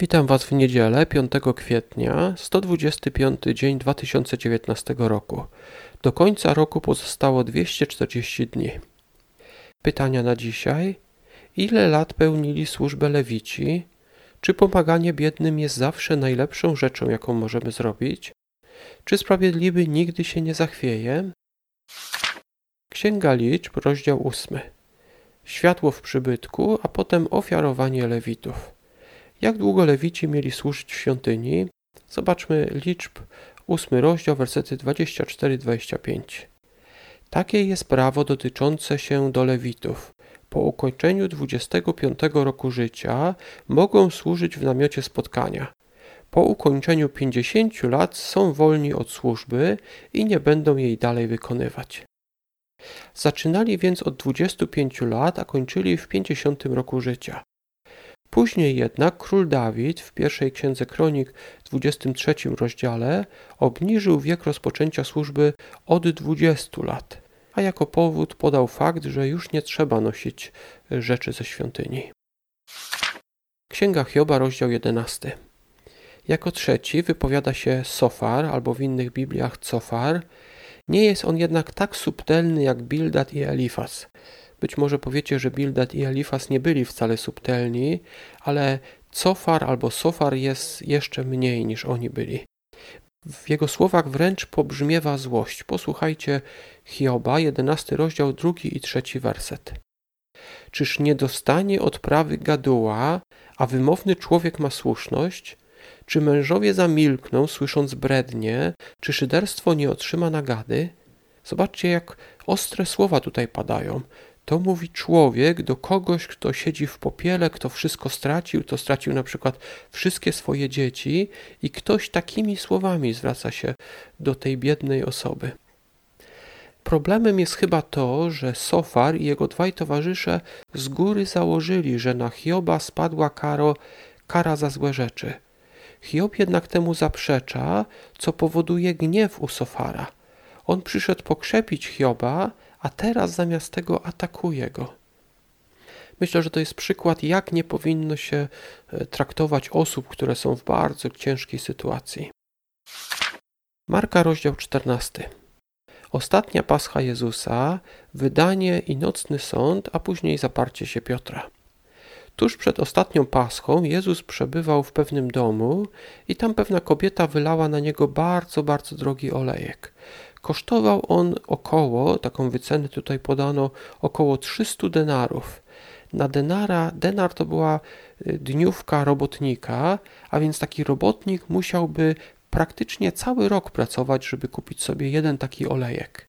Witam Was w niedzielę 5 kwietnia, 125 dzień 2019 roku. Do końca roku pozostało 240 dni. Pytania na dzisiaj. Ile lat pełnili służbę lewici? Czy pomaganie biednym jest zawsze najlepszą rzeczą, jaką możemy zrobić? Czy sprawiedliwy nigdy się nie zachwieje? Księga Liczb, rozdział 8. Światło w przybytku, a potem ofiarowanie lewitów. Jak długo lewici mieli służyć w świątyni? Zobaczmy liczb, ósmy rozdział, wersety 24-25. Takie jest prawo dotyczące się do lewitów. Po ukończeniu 25 roku życia mogą służyć w namiocie spotkania. Po ukończeniu 50 lat są wolni od służby i nie będą jej dalej wykonywać. Zaczynali więc od 25 lat, a kończyli w 50 roku życia. Później jednak król Dawid w pierwszej księdze kronik, 23 rozdziale, obniżył wiek rozpoczęcia służby od 20 lat, a jako powód podał fakt, że już nie trzeba nosić rzeczy ze świątyni. Księga Hioba, rozdział 11. Jako trzeci wypowiada się Sofar, albo w innych Bibliach Cofar. Nie jest on jednak tak subtelny jak Bildad i Elifas. Być może powiecie, że Bildad i Elifas nie byli wcale subtelni, ale Cofar albo Sofar jest jeszcze mniej niż oni byli. W jego słowach wręcz pobrzmiewa złość. Posłuchajcie Hioba, 11 rozdział, drugi i trzeci werset. Czyż nie dostanie odprawy gaduła, a wymowny człowiek ma słuszność? Czy mężowie zamilkną, słysząc brednie? Czy szyderstwo nie otrzyma nagady? Zobaczcie, jak ostre słowa tutaj padają. To mówi człowiek do kogoś, kto siedzi w popiele, kto wszystko stracił, to stracił na przykład wszystkie swoje dzieci, i ktoś takimi słowami zwraca się do tej biednej osoby. Problemem jest chyba to, że Sofar i jego dwaj towarzysze z góry założyli, że na Hioba spadła karo, kara za złe rzeczy. Hiob jednak temu zaprzecza, co powoduje gniew u Sofara. On przyszedł pokrzepić Hioba, a teraz zamiast tego atakuje go. Myślę, że to jest przykład, jak nie powinno się e, traktować osób, które są w bardzo ciężkiej sytuacji. Marka, rozdział 14. Ostatnia pascha Jezusa, wydanie i nocny sąd, a później zaparcie się Piotra. Tuż przed ostatnią paschą Jezus przebywał w pewnym domu i tam pewna kobieta wylała na niego bardzo, bardzo drogi olejek. Kosztował on około, taką wycenę tutaj podano, około 300 denarów. Na denara, denar to była y, dniówka robotnika, a więc taki robotnik musiałby praktycznie cały rok pracować, żeby kupić sobie jeden taki olejek.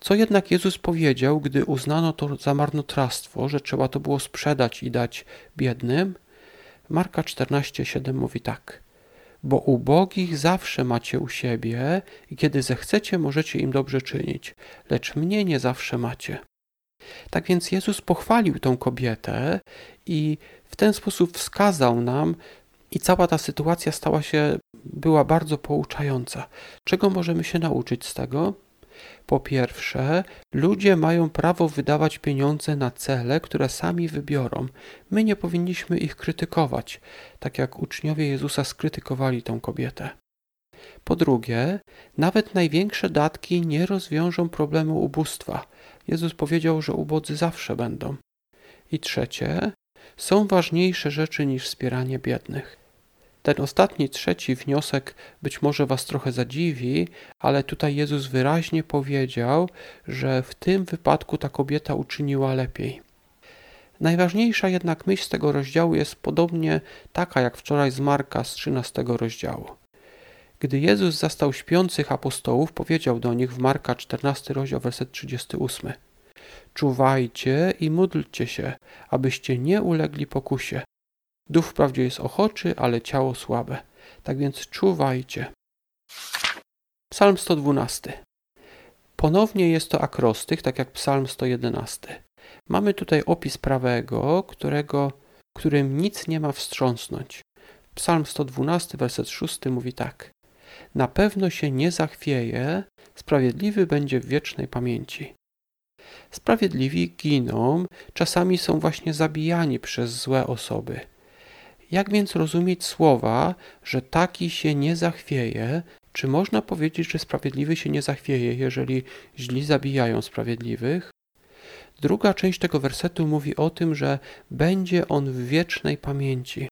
Co jednak Jezus powiedział, gdy uznano to za marnotrawstwo, że trzeba to było sprzedać i dać biednym? Marka 14:7 mówi tak: Bo ubogich zawsze macie u siebie i kiedy zechcecie, możecie im dobrze czynić, lecz mnie nie zawsze macie. Tak więc Jezus pochwalił tą kobietę i w ten sposób wskazał nam, i cała ta sytuacja stała się, była bardzo pouczająca. Czego możemy się nauczyć z tego? Po pierwsze, ludzie mają prawo wydawać pieniądze na cele, które sami wybiorą. My nie powinniśmy ich krytykować, tak jak uczniowie Jezusa skrytykowali tą kobietę. Po drugie, nawet największe datki nie rozwiążą problemu ubóstwa. Jezus powiedział, że ubodzy zawsze będą. I trzecie, są ważniejsze rzeczy niż wspieranie biednych. Ten ostatni, trzeci wniosek być może Was trochę zadziwi, ale tutaj Jezus wyraźnie powiedział, że w tym wypadku ta kobieta uczyniła lepiej. Najważniejsza jednak myśl z tego rozdziału jest podobnie taka jak wczoraj z Marka z 13 rozdziału. Gdy Jezus zastał śpiących apostołów, powiedział do nich w Marka 14 rozdział, werset 38. Czuwajcie i módlcie się, abyście nie ulegli pokusie. Duch wprawdzie jest ochoczy, ale ciało słabe. Tak więc czuwajcie. Psalm 112. Ponownie jest to akrostyk, tak jak Psalm 111. Mamy tutaj opis prawego, którego, którym nic nie ma wstrząsnąć. Psalm 112, werset 6 mówi tak. Na pewno się nie zachwieje, sprawiedliwy będzie w wiecznej pamięci. Sprawiedliwi giną, czasami są właśnie zabijani przez złe osoby. Jak więc rozumieć słowa, że taki się nie zachwieje? Czy można powiedzieć, że sprawiedliwy się nie zachwieje, jeżeli źli zabijają sprawiedliwych? Druga część tego wersetu mówi o tym, że będzie on w wiecznej pamięci.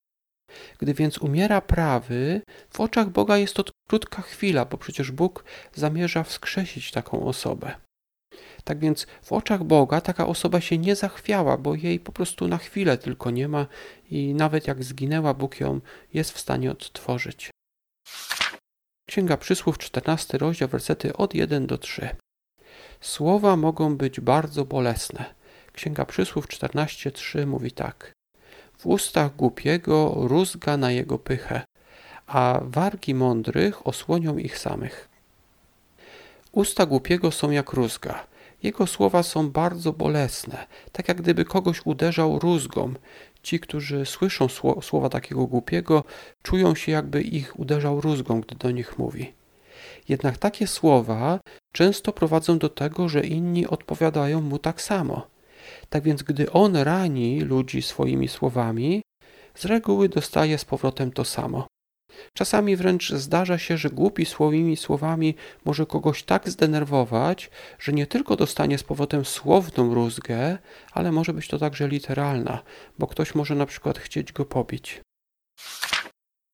Gdy więc umiera prawy, w oczach Boga jest to krótka chwila, bo przecież Bóg zamierza wskrzesić taką osobę. Tak więc w oczach Boga taka osoba się nie zachwiała, bo jej po prostu na chwilę tylko nie ma i nawet jak zginęła, Bóg ją jest w stanie odtworzyć. Księga Przysłów, 14 rozdział, wersety od 1 do 3. Słowa mogą być bardzo bolesne. Księga Przysłów 14:3 mówi tak: W ustach głupiego rózga na jego pychę, a wargi mądrych osłonią ich samych. Usta głupiego są jak rózga. Jego słowa są bardzo bolesne, tak jak gdyby kogoś uderzał rózgą. Ci, którzy słyszą słowa takiego głupiego, czują się, jakby ich uderzał rózgą, gdy do nich mówi. Jednak takie słowa często prowadzą do tego, że inni odpowiadają mu tak samo. Tak więc, gdy on rani ludzi swoimi słowami, z reguły dostaje z powrotem to samo. Czasami wręcz zdarza się, że głupi swoimi słowami może kogoś tak zdenerwować, że nie tylko dostanie z powrotem słowną rózgę, ale może być to także literalna, bo ktoś może na przykład chcieć go pobić.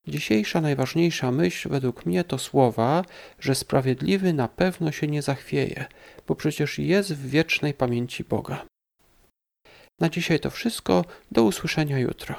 Dzisiejsza najważniejsza myśl według mnie to słowa, że sprawiedliwy na pewno się nie zachwieje, bo przecież jest w wiecznej pamięci Boga. Na dzisiaj to wszystko. Do usłyszenia jutro.